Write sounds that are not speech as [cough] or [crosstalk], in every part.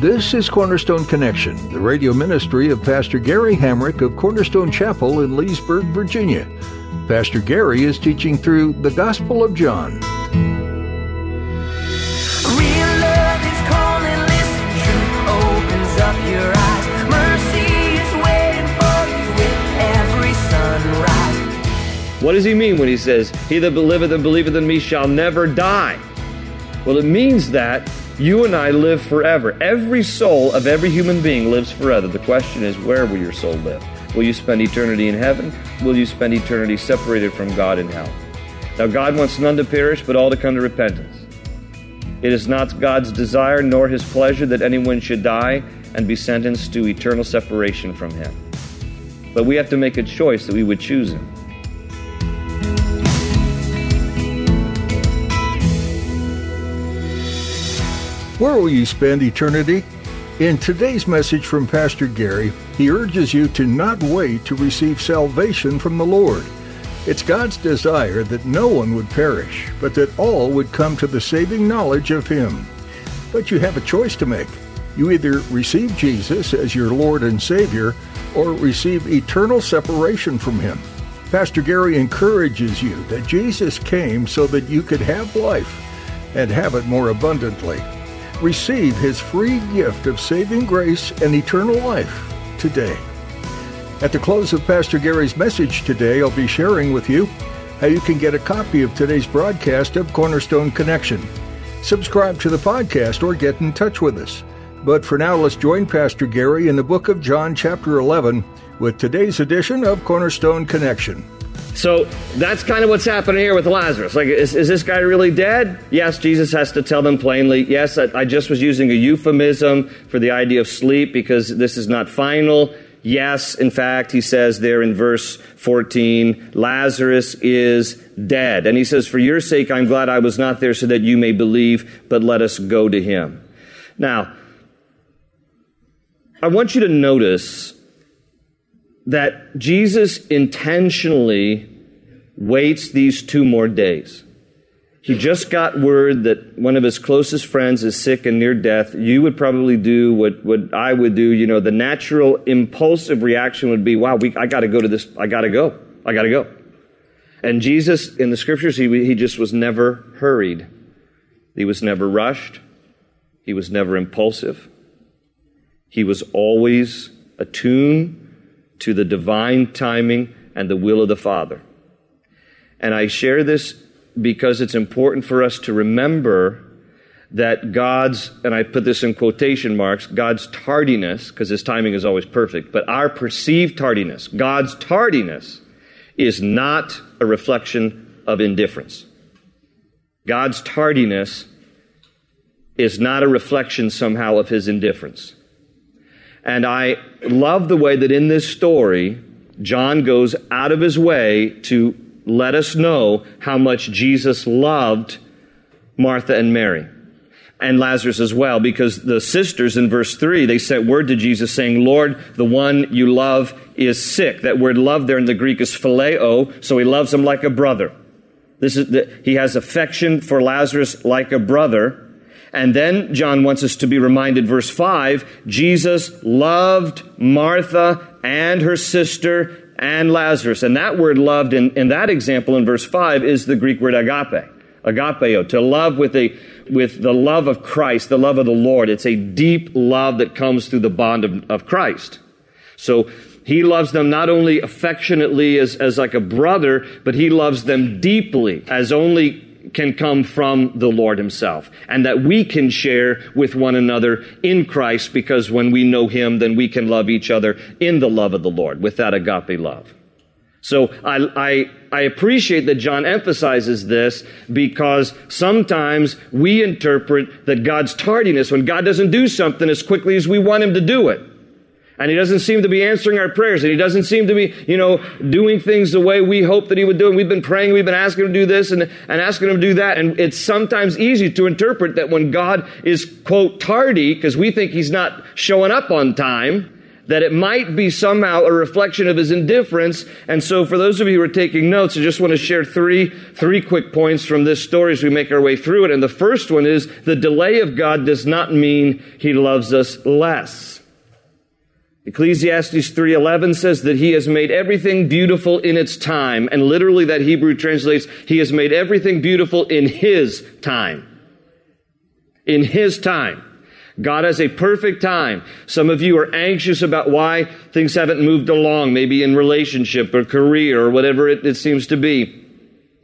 This is Cornerstone Connection, the radio ministry of Pastor Gary Hamrick of Cornerstone Chapel in Leesburg, Virginia. Pastor Gary is teaching through the Gospel of John. What does he mean when he says, He that believeth and believeth in me shall never die? Well, it means that you and I live forever. Every soul of every human being lives forever. The question is, where will your soul live? Will you spend eternity in heaven? Will you spend eternity separated from God in hell? Now, God wants none to perish, but all to come to repentance. It is not God's desire nor his pleasure that anyone should die and be sentenced to eternal separation from him. But we have to make a choice that we would choose him. Where will you spend eternity? In today's message from Pastor Gary, he urges you to not wait to receive salvation from the Lord. It's God's desire that no one would perish, but that all would come to the saving knowledge of Him. But you have a choice to make. You either receive Jesus as your Lord and Savior, or receive eternal separation from Him. Pastor Gary encourages you that Jesus came so that you could have life and have it more abundantly. Receive his free gift of saving grace and eternal life today. At the close of Pastor Gary's message today, I'll be sharing with you how you can get a copy of today's broadcast of Cornerstone Connection. Subscribe to the podcast or get in touch with us. But for now, let's join Pastor Gary in the book of John, chapter 11, with today's edition of Cornerstone Connection. So that's kind of what's happening here with Lazarus. Like, is, is this guy really dead? Yes, Jesus has to tell them plainly. Yes, I, I just was using a euphemism for the idea of sleep because this is not final. Yes, in fact, he says there in verse 14, Lazarus is dead. And he says, For your sake, I'm glad I was not there so that you may believe, but let us go to him. Now, I want you to notice that Jesus intentionally waits these two more days. He just got word that one of his closest friends is sick and near death. You would probably do what, what I would do. You know, the natural impulsive reaction would be, wow, we, I got to go to this. I got to go. I got to go. And Jesus, in the scriptures, he, he just was never hurried. He was never rushed. He was never impulsive. He was always attuned to the divine timing and the will of the Father. And I share this because it's important for us to remember that God's, and I put this in quotation marks, God's tardiness, because his timing is always perfect, but our perceived tardiness, God's tardiness, is not a reflection of indifference. God's tardiness is not a reflection somehow of his indifference. And I love the way that in this story, John goes out of his way to let us know how much Jesus loved Martha and Mary and Lazarus as well, because the sisters in verse 3, they sent word to Jesus saying, Lord, the one you love is sick. That word love there in the Greek is phileo, so he loves him like a brother. This is the, he has affection for Lazarus like a brother. And then John wants us to be reminded, verse 5, Jesus loved Martha and her sister and Lazarus. And that word loved in, in that example in verse 5 is the Greek word agape. Agapeo, to love with a, with the love of Christ, the love of the Lord. It's a deep love that comes through the bond of, of Christ. So he loves them not only affectionately as, as like a brother, but he loves them deeply as only can come from the Lord Himself, and that we can share with one another in Christ because when we know Him, then we can love each other in the love of the Lord, with that agape love. So I, I, I, appreciate that John emphasizes this because sometimes we interpret that God's tardiness when God doesn't do something as quickly as we want him to do it. And he doesn't seem to be answering our prayers. And he doesn't seem to be, you know, doing things the way we hope that he would do. And we've been praying, we've been asking him to do this and, and asking him to do that. And it's sometimes easy to interpret that when God is, quote, tardy, because we think he's not showing up on time, that it might be somehow a reflection of his indifference. And so for those of you who are taking notes, I just want to share three, three quick points from this story as we make our way through it. And the first one is the delay of God does not mean he loves us less. Ecclesiastes 3:11 says that he has made everything beautiful in its time and literally that Hebrew translates he has made everything beautiful in his time. In his time. God has a perfect time. Some of you are anxious about why things haven't moved along, maybe in relationship or career or whatever it, it seems to be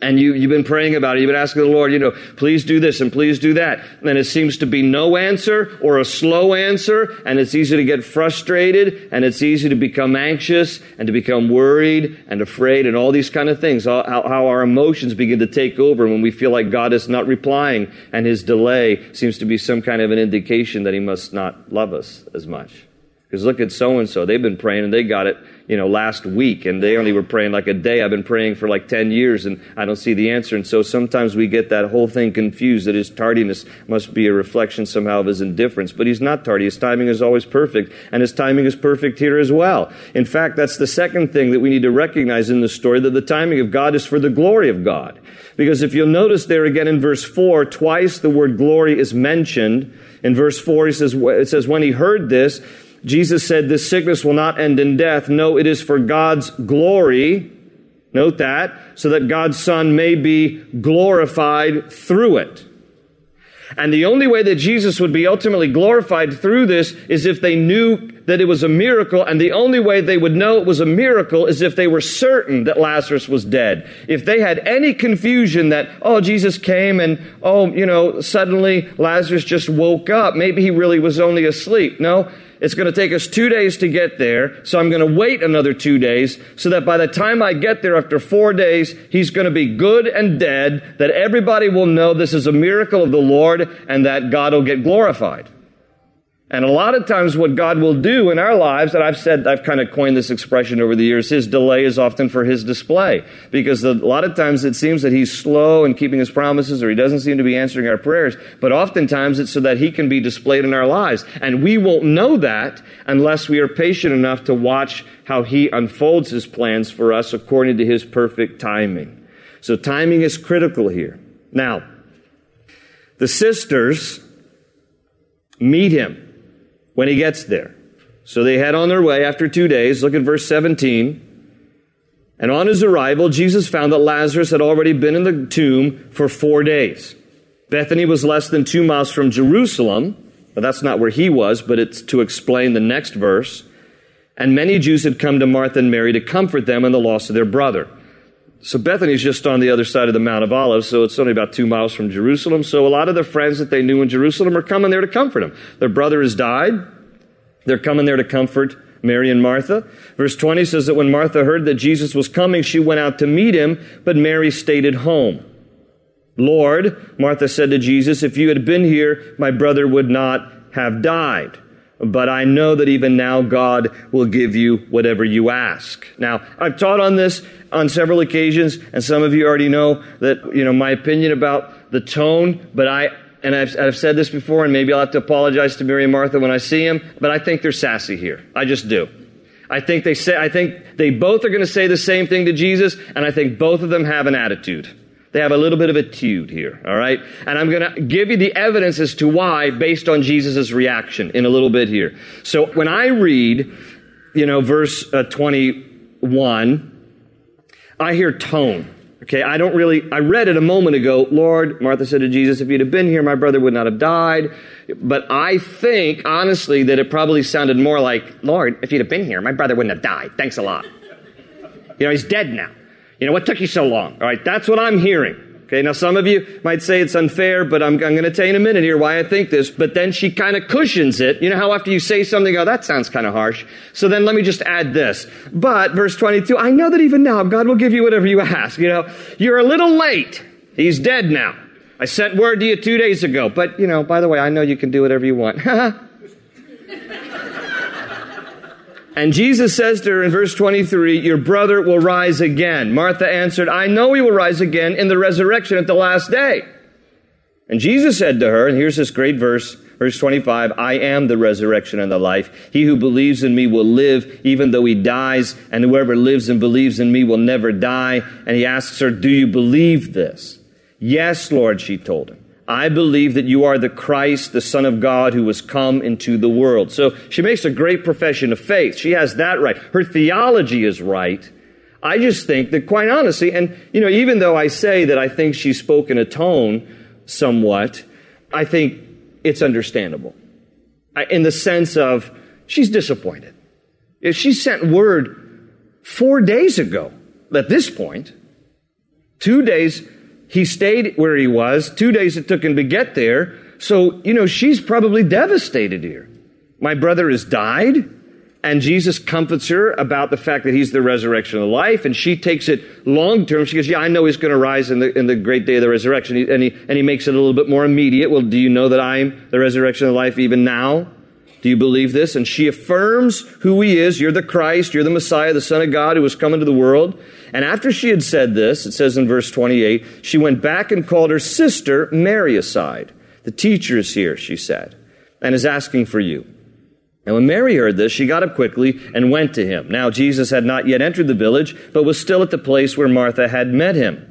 and you, you've been praying about it. You've been asking the Lord, you know, please do this and please do that. And it seems to be no answer or a slow answer. And it's easy to get frustrated and it's easy to become anxious and to become worried and afraid and all these kind of things. How, how our emotions begin to take over when we feel like God is not replying and his delay seems to be some kind of an indication that he must not love us as much. Because look at so and so. They've been praying and they got it you know, last week and they only were praying like a day. I've been praying for like 10 years and I don't see the answer. And so sometimes we get that whole thing confused that his tardiness must be a reflection somehow of his indifference. But he's not tardy. His timing is always perfect and his timing is perfect here as well. In fact, that's the second thing that we need to recognize in the story that the timing of God is for the glory of God. Because if you'll notice there again in verse 4, twice the word glory is mentioned. In verse 4, he says, it says, when he heard this, Jesus said, This sickness will not end in death. No, it is for God's glory. Note that, so that God's Son may be glorified through it. And the only way that Jesus would be ultimately glorified through this is if they knew that it was a miracle. And the only way they would know it was a miracle is if they were certain that Lazarus was dead. If they had any confusion that, oh, Jesus came and, oh, you know, suddenly Lazarus just woke up. Maybe he really was only asleep. No, it's going to take us two days to get there, so I'm going to wait another two days so that by the time I get there after four days, he's going to be good and dead, that everybody will know this is a miracle of the Lord and that God will get glorified. And a lot of times what God will do in our lives, and I've said, I've kind of coined this expression over the years, his delay is often for his display. Because a lot of times it seems that he's slow in keeping his promises or he doesn't seem to be answering our prayers. But oftentimes it's so that he can be displayed in our lives. And we won't know that unless we are patient enough to watch how he unfolds his plans for us according to his perfect timing. So timing is critical here. Now, the sisters meet him when he gets there. So they head on their way after two days. Look at verse 17. And on his arrival, Jesus found that Lazarus had already been in the tomb for four days. Bethany was less than two miles from Jerusalem, but that's not where he was, but it's to explain the next verse. And many Jews had come to Martha and Mary to comfort them in the loss of their brother. So Bethany's just on the other side of the Mount of Olives, so it's only about two miles from Jerusalem. So a lot of the friends that they knew in Jerusalem are coming there to comfort him. Their brother has died. They're coming there to comfort Mary and Martha. Verse 20 says that when Martha heard that Jesus was coming, she went out to meet him, but Mary stayed at home. Lord, Martha said to Jesus, if you had been here, my brother would not have died. But I know that even now God will give you whatever you ask. Now, I've taught on this on several occasions, and some of you already know that, you know, my opinion about the tone, but I, and I've, I've said this before, and maybe I'll have to apologize to Mary and Martha when I see them, but I think they're sassy here. I just do. I think they say, I think they both are going to say the same thing to Jesus, and I think both of them have an attitude. They have a little bit of a tude here, all right? And I'm going to give you the evidence as to why based on Jesus' reaction in a little bit here. So when I read, you know, verse uh, 21, I hear tone. Okay, I don't really, I read it a moment ago. Lord, Martha said to Jesus, if you'd have been here, my brother would not have died. But I think, honestly, that it probably sounded more like, Lord, if you'd have been here, my brother wouldn't have died. Thanks a lot. You know, he's dead now. You know, what took you so long? All right, that's what I'm hearing. Okay, now some of you might say it's unfair, but I'm, I'm going to tell you in a minute here why I think this. But then she kind of cushions it. You know how after you say something, oh, that sounds kind of harsh. So then let me just add this. But, verse 22, I know that even now God will give you whatever you ask. You know, you're a little late. He's dead now. I sent word to you two days ago. But, you know, by the way, I know you can do whatever you want. [laughs] And Jesus says to her in verse 23, Your brother will rise again. Martha answered, I know he will rise again in the resurrection at the last day. And Jesus said to her, and here's this great verse, verse 25, I am the resurrection and the life. He who believes in me will live even though he dies, and whoever lives and believes in me will never die. And he asks her, Do you believe this? Yes, Lord, she told him. I believe that you are the Christ, the Son of God, who was come into the world. So she makes a great profession of faith. She has that right. Her theology is right. I just think that, quite honestly, and, you know, even though I say that I think she spoke in a tone somewhat, I think it's understandable. In the sense of, she's disappointed. If she sent word four days ago, at this point, two days he stayed where he was. Two days it took him to get there. So, you know, she's probably devastated here. My brother has died. And Jesus comforts her about the fact that he's the resurrection of life. And she takes it long term. She goes, Yeah, I know he's going to rise in the, in the great day of the resurrection. And he, and he makes it a little bit more immediate. Well, do you know that I'm the resurrection of life even now? Do you believe this? And she affirms who he is. You're the Christ. You're the Messiah, the Son of God who has come into the world. And after she had said this, it says in verse 28, she went back and called her sister Mary aside. The teacher is here, she said, and is asking for you. And when Mary heard this, she got up quickly and went to him. Now Jesus had not yet entered the village, but was still at the place where Martha had met him.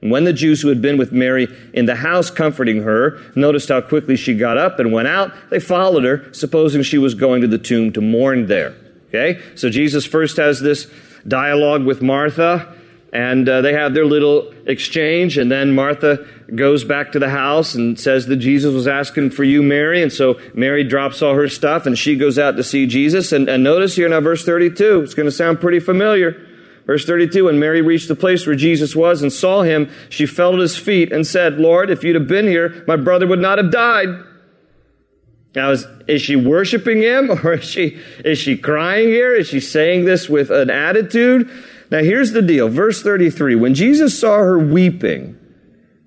And when the Jews who had been with Mary in the house comforting her noticed how quickly she got up and went out, they followed her, supposing she was going to the tomb to mourn there. Okay? So Jesus first has this dialogue with Martha, and uh, they have their little exchange, and then Martha goes back to the house and says that Jesus was asking for you, Mary, and so Mary drops all her stuff and she goes out to see Jesus. And, and notice here now, verse 32, it's going to sound pretty familiar. Verse 32, when Mary reached the place where Jesus was and saw him, she fell at his feet and said, Lord, if you'd have been here, my brother would not have died. Now, is, is she worshiping him or is she, is she crying here? Is she saying this with an attitude? Now, here's the deal. Verse 33, when Jesus saw her weeping,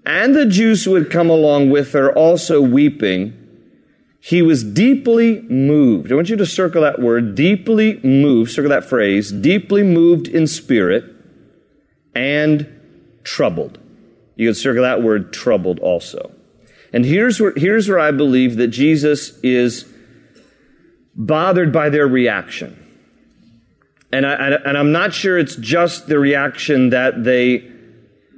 and the Jews who had come along with her also weeping, he was deeply moved. I want you to circle that word, deeply moved, circle that phrase, deeply moved in spirit and troubled. You can circle that word, troubled also. And here's where, here's where I believe that Jesus is bothered by their reaction. And, I, and I'm not sure it's just the reaction that they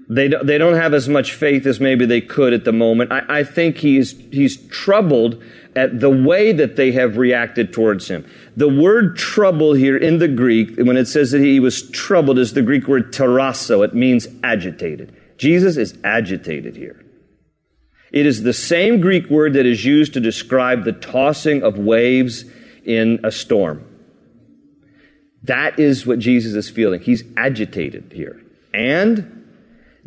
they, they don't have as much faith as maybe they could at the moment. I, I think he's, he's troubled at the way that they have reacted towards him. The word trouble here in the Greek, when it says that he was troubled, is the Greek word terasso. It means agitated. Jesus is agitated here. It is the same Greek word that is used to describe the tossing of waves in a storm. That is what Jesus is feeling. He's agitated here. And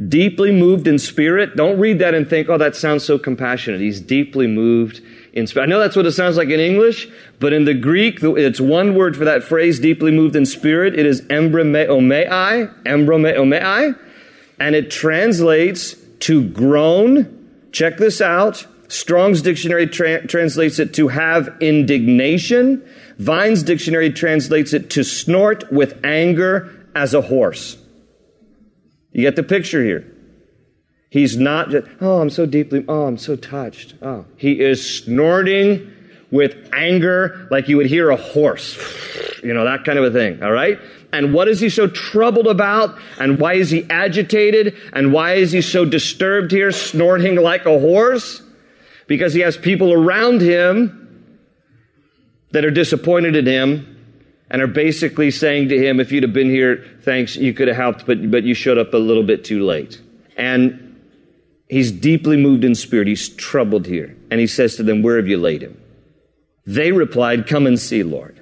deeply moved in spirit. Don't read that and think, oh, that sounds so compassionate. He's deeply moved in spirit. I know that's what it sounds like in English, but in the Greek, it's one word for that phrase, deeply moved in spirit. It is embrimeomai, embrimeomai, and it translates to groan. Check this out. Strong's dictionary tra- translates it to have indignation. Vine's dictionary translates it to snort with anger as a horse. You get the picture here. He's not just, oh, I'm so deeply, oh, I'm so touched. Oh, he is snorting with anger like you would hear a horse. You know, that kind of a thing, all right? And what is he so troubled about? And why is he agitated? And why is he so disturbed here, snorting like a horse? Because he has people around him that are disappointed in him and are basically saying to him, if you'd have been here, thanks, you could have helped, but, but you showed up a little bit too late. And he's deeply moved in spirit. He's troubled here. And he says to them, where have you laid him? They replied, come and see, Lord.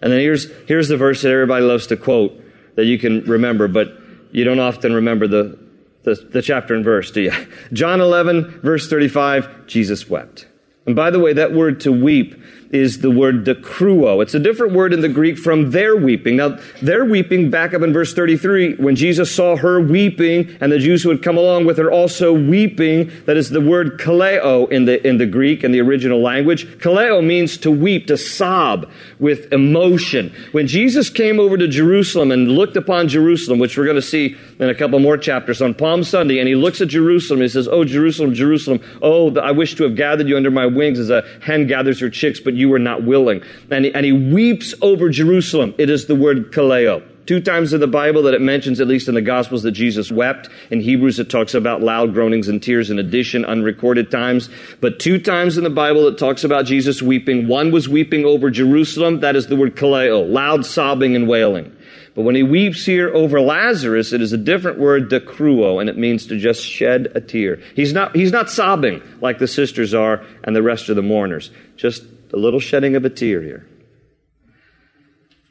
And then here's, here's the verse that everybody loves to quote that you can remember, but you don't often remember the, the, the chapter and verse, do you? [laughs] John 11, verse 35, Jesus wept. And by the way, that word to weep is the word dekruo. It's a different word in the Greek from their weeping. Now, their weeping, back up in verse 33, when Jesus saw her weeping and the Jews who had come along with her also weeping, that is the word kaleo in the, in the Greek, in the original language. Kaleo means to weep, to sob with emotion. When Jesus came over to Jerusalem and looked upon Jerusalem, which we're going to see in a couple more chapters on Palm Sunday, and he looks at Jerusalem, he says, Oh, Jerusalem, Jerusalem, oh, I wish to have gathered you under my wings as a hen gathers her chicks, but you were not willing. And and he weeps over Jerusalem. It is the word kaleo. Two times in the Bible that it mentions, at least in the Gospels, that Jesus wept. In Hebrews, it talks about loud groanings and tears in addition, unrecorded times. But two times in the Bible, it talks about Jesus weeping. One was weeping over Jerusalem. That is the word kaleo, loud sobbing and wailing. But when he weeps here over Lazarus, it is a different word, dekruo, and it means to just shed a tear. He's not, he's not sobbing like the sisters are and the rest of the mourners. Just a little shedding of a tear here.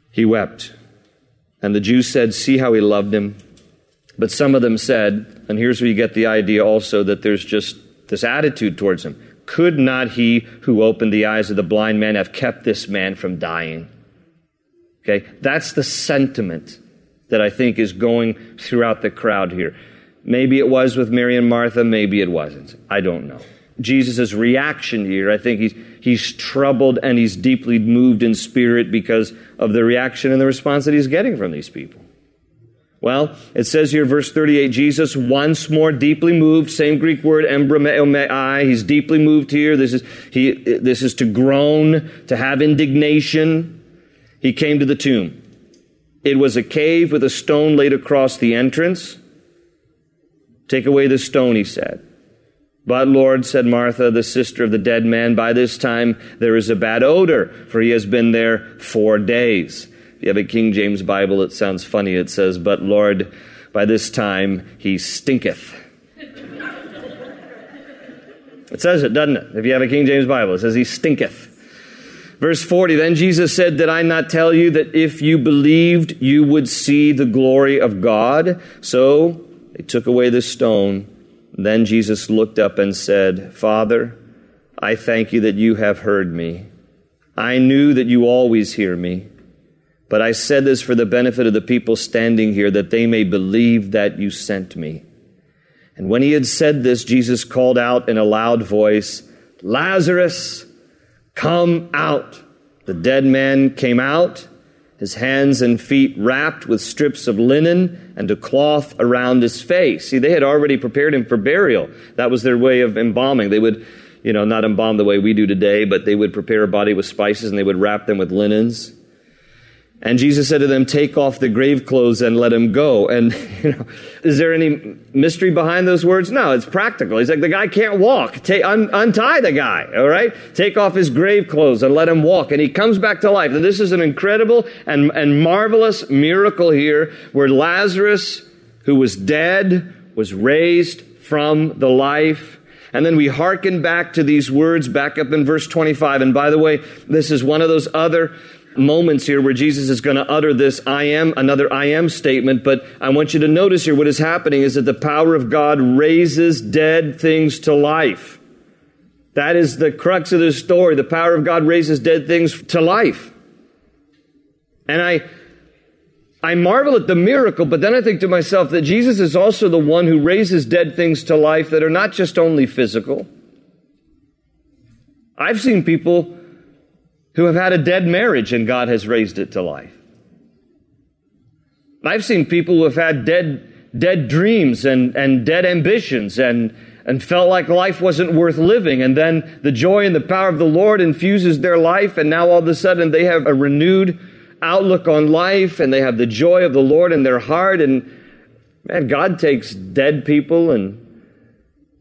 He wept. And the Jews said, See how he loved him. But some of them said, and here's where you get the idea also that there's just this attitude towards him. Could not he who opened the eyes of the blind man have kept this man from dying? Okay, that's the sentiment that I think is going throughout the crowd here. Maybe it was with Mary and Martha, maybe it wasn't. I don't know. Jesus' reaction here, I think he's, he's troubled and he's deeply moved in spirit because of the reaction and the response that he's getting from these people. Well, it says here, verse 38, Jesus once more deeply moved, same Greek word, embrameomai. He's deeply moved here. This is, he, this is to groan, to have indignation. He came to the tomb. It was a cave with a stone laid across the entrance. Take away the stone, he said. But Lord, said Martha, the sister of the dead man, by this time there is a bad odor, for he has been there four days. If you have a King James Bible, it sounds funny. It says, But Lord, by this time he stinketh. it says it, doesn't it? If you have a King James Bible, it says he stinketh. Verse 40 Then Jesus said, Did I not tell you that if you believed, you would see the glory of God? So they took away the stone. Then Jesus looked up and said, Father, I thank you that you have heard me. I knew that you always hear me, but I said this for the benefit of the people standing here, that they may believe that you sent me. And when he had said this, Jesus called out in a loud voice, Lazarus, come out. The dead man came out his hands and feet wrapped with strips of linen and a cloth around his face. See, they had already prepared him for burial. That was their way of embalming. They would, you know, not embalm the way we do today, but they would prepare a body with spices and they would wrap them with linens. And Jesus said to them, Take off the grave clothes and let him go. And, [laughs] you know, is there any mystery behind those words? No, it's practical. He's like, The guy can't walk. Un- untie the guy, all right? Take off his grave clothes and let him walk. And he comes back to life. And this is an incredible and, and marvelous miracle here where Lazarus, who was dead, was raised from the life. And then we hearken back to these words back up in verse 25. And by the way, this is one of those other moments here where Jesus is going to utter this I am, another I am statement, but I want you to notice here what is happening is that the power of God raises dead things to life. That is the crux of this story. The power of God raises dead things to life. And I, I marvel at the miracle, but then I think to myself that Jesus is also the one who raises dead things to life that are not just only physical. I've seen people who have had a dead marriage and God has raised it to life. I've seen people who have had dead, dead dreams and, and dead ambitions and, and felt like life wasn't worth living. And then the joy and the power of the Lord infuses their life, and now all of a sudden they have a renewed outlook on life and they have the joy of the Lord in their heart. And man, God takes dead people and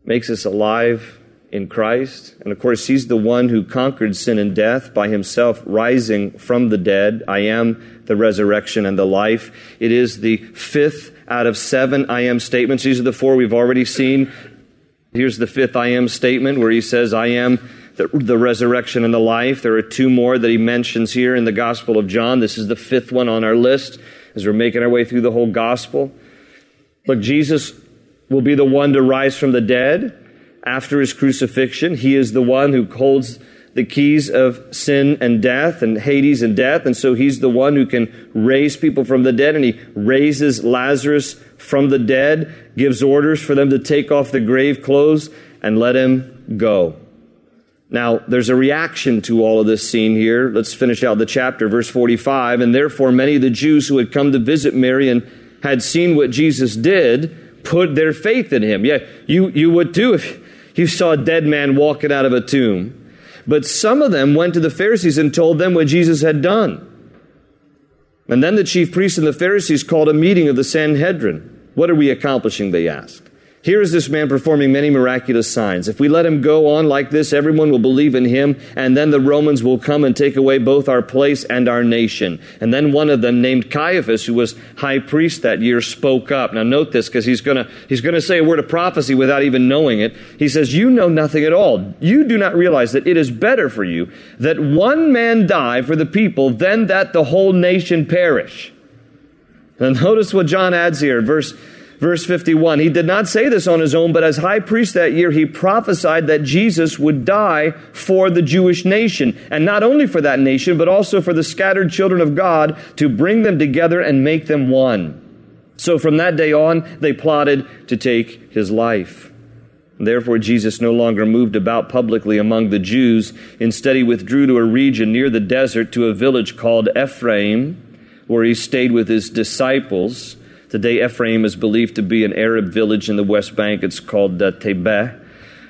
makes us alive in Christ. And of course, He's the one who conquered sin and death by Himself rising from the dead. I am the resurrection and the life. It is the fifth out of seven I am statements. These are the four we've already seen. Here's the fifth I am statement where He says, I am the, the resurrection and the life. There are two more that He mentions here in the Gospel of John. This is the fifth one on our list as we're making our way through the whole Gospel. Look, Jesus will be the one to rise from the dead after his crucifixion. He is the one who holds the keys of sin and death and Hades and death. And so he's the one who can raise people from the dead. And he raises Lazarus from the dead, gives orders for them to take off the grave clothes and let him go. Now, there's a reaction to all of this scene here. Let's finish out the chapter, verse 45. And therefore, many of the Jews who had come to visit Mary and had seen what Jesus did put their faith in him. Yeah, you, you would too if you saw a dead man walking out of a tomb. But some of them went to the Pharisees and told them what Jesus had done. And then the chief priests and the Pharisees called a meeting of the Sanhedrin. What are we accomplishing? They asked. Here is this man performing many miraculous signs. If we let him go on like this, everyone will believe in him, and then the Romans will come and take away both our place and our nation. And then one of them, named Caiaphas, who was high priest that year, spoke up. Now note this, because he's gonna, he's gonna say a word of prophecy without even knowing it. He says, You know nothing at all. You do not realize that it is better for you that one man die for the people than that the whole nation perish. And notice what John adds here, verse Verse 51 He did not say this on his own, but as high priest that year, he prophesied that Jesus would die for the Jewish nation. And not only for that nation, but also for the scattered children of God to bring them together and make them one. So from that day on, they plotted to take his life. Therefore, Jesus no longer moved about publicly among the Jews. Instead, he withdrew to a region near the desert to a village called Ephraim, where he stayed with his disciples. Today, Ephraim is believed to be an Arab village in the West Bank. It's called uh, Taybeh.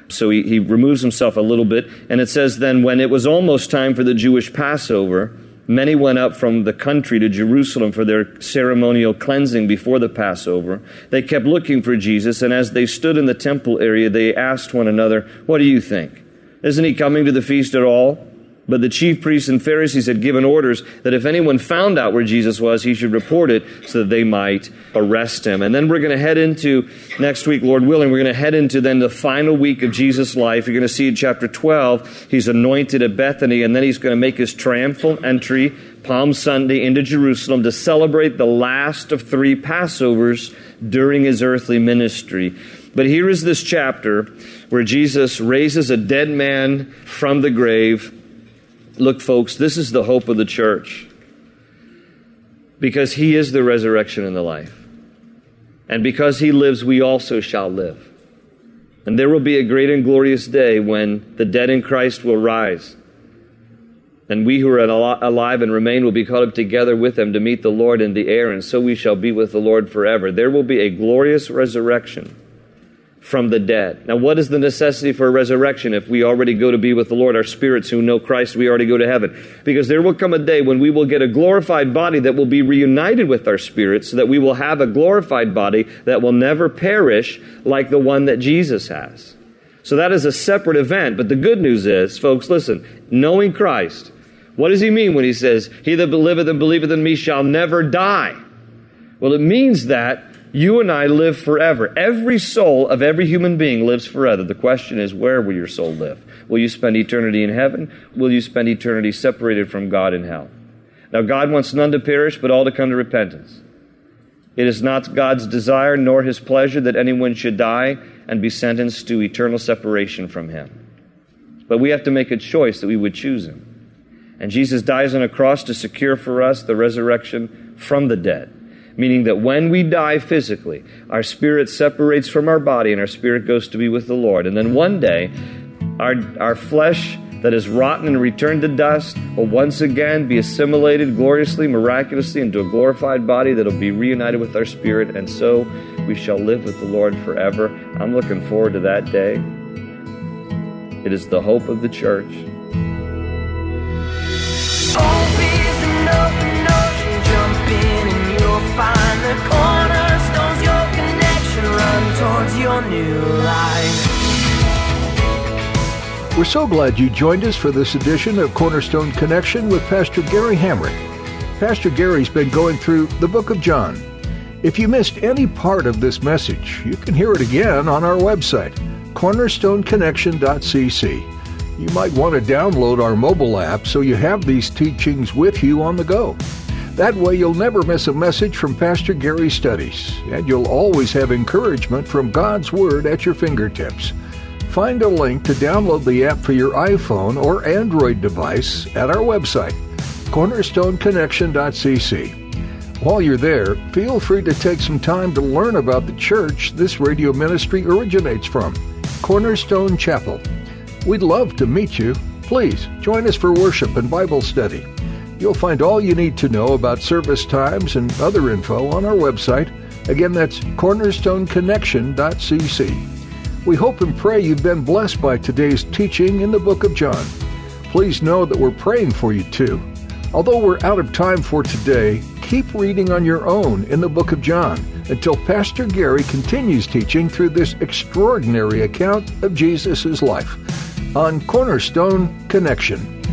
So he, he removes himself a little bit. And it says, Then when it was almost time for the Jewish Passover, many went up from the country to Jerusalem for their ceremonial cleansing before the Passover. They kept looking for Jesus, and as they stood in the temple area, they asked one another, What do you think? Isn't he coming to the feast at all? But the chief priests and Pharisees had given orders that if anyone found out where Jesus was, he should report it so that they might arrest him. And then we're going to head into next week, Lord willing, we're going to head into then the final week of Jesus' life. You're going to see in chapter 12, he's anointed at Bethany, and then he's going to make his triumphal entry Palm Sunday into Jerusalem to celebrate the last of three Passovers during his earthly ministry. But here is this chapter where Jesus raises a dead man from the grave Look, folks, this is the hope of the church because he is the resurrection and the life. And because he lives, we also shall live. And there will be a great and glorious day when the dead in Christ will rise. And we who are alive and remain will be caught up together with them to meet the Lord in the air, and so we shall be with the Lord forever. There will be a glorious resurrection from the dead. Now, what is the necessity for a resurrection if we already go to be with the Lord? Our spirits who know Christ, we already go to heaven. Because there will come a day when we will get a glorified body that will be reunited with our spirits, so that we will have a glorified body that will never perish like the one that Jesus has. So that is a separate event. But the good news is, folks, listen, knowing Christ, what does he mean when he says, He that liveth and believeth in me shall never die? Well, it means that you and I live forever. Every soul of every human being lives forever. The question is, where will your soul live? Will you spend eternity in heaven? Will you spend eternity separated from God in hell? Now, God wants none to perish, but all to come to repentance. It is not God's desire nor his pleasure that anyone should die and be sentenced to eternal separation from him. But we have to make a choice that we would choose him. And Jesus dies on a cross to secure for us the resurrection from the dead meaning that when we die physically, our spirit separates from our body and our spirit goes to be with the Lord. And then one day, our, our flesh that is rotten and returned to dust will once again be assimilated gloriously, miraculously into a glorified body that will be reunited with our spirit, and so we shall live with the Lord forever. I'm looking forward to that day. It is the hope of the church. We're so glad you joined us for this edition of Cornerstone Connection with Pastor Gary Hamrick. Pastor Gary's been going through the book of John. If you missed any part of this message, you can hear it again on our website, cornerstoneconnection.cc. You might want to download our mobile app so you have these teachings with you on the go. That way, you'll never miss a message from Pastor Gary's studies, and you'll always have encouragement from God's Word at your fingertips. Find a link to download the app for your iPhone or Android device at our website, cornerstoneconnection.cc. While you're there, feel free to take some time to learn about the church this radio ministry originates from, Cornerstone Chapel. We'd love to meet you. Please join us for worship and Bible study. You'll find all you need to know about service times and other info on our website. Again, that's cornerstoneconnection.cc. We hope and pray you've been blessed by today's teaching in the book of John. Please know that we're praying for you too. Although we're out of time for today, keep reading on your own in the book of John until Pastor Gary continues teaching through this extraordinary account of Jesus' life on Cornerstone Connection.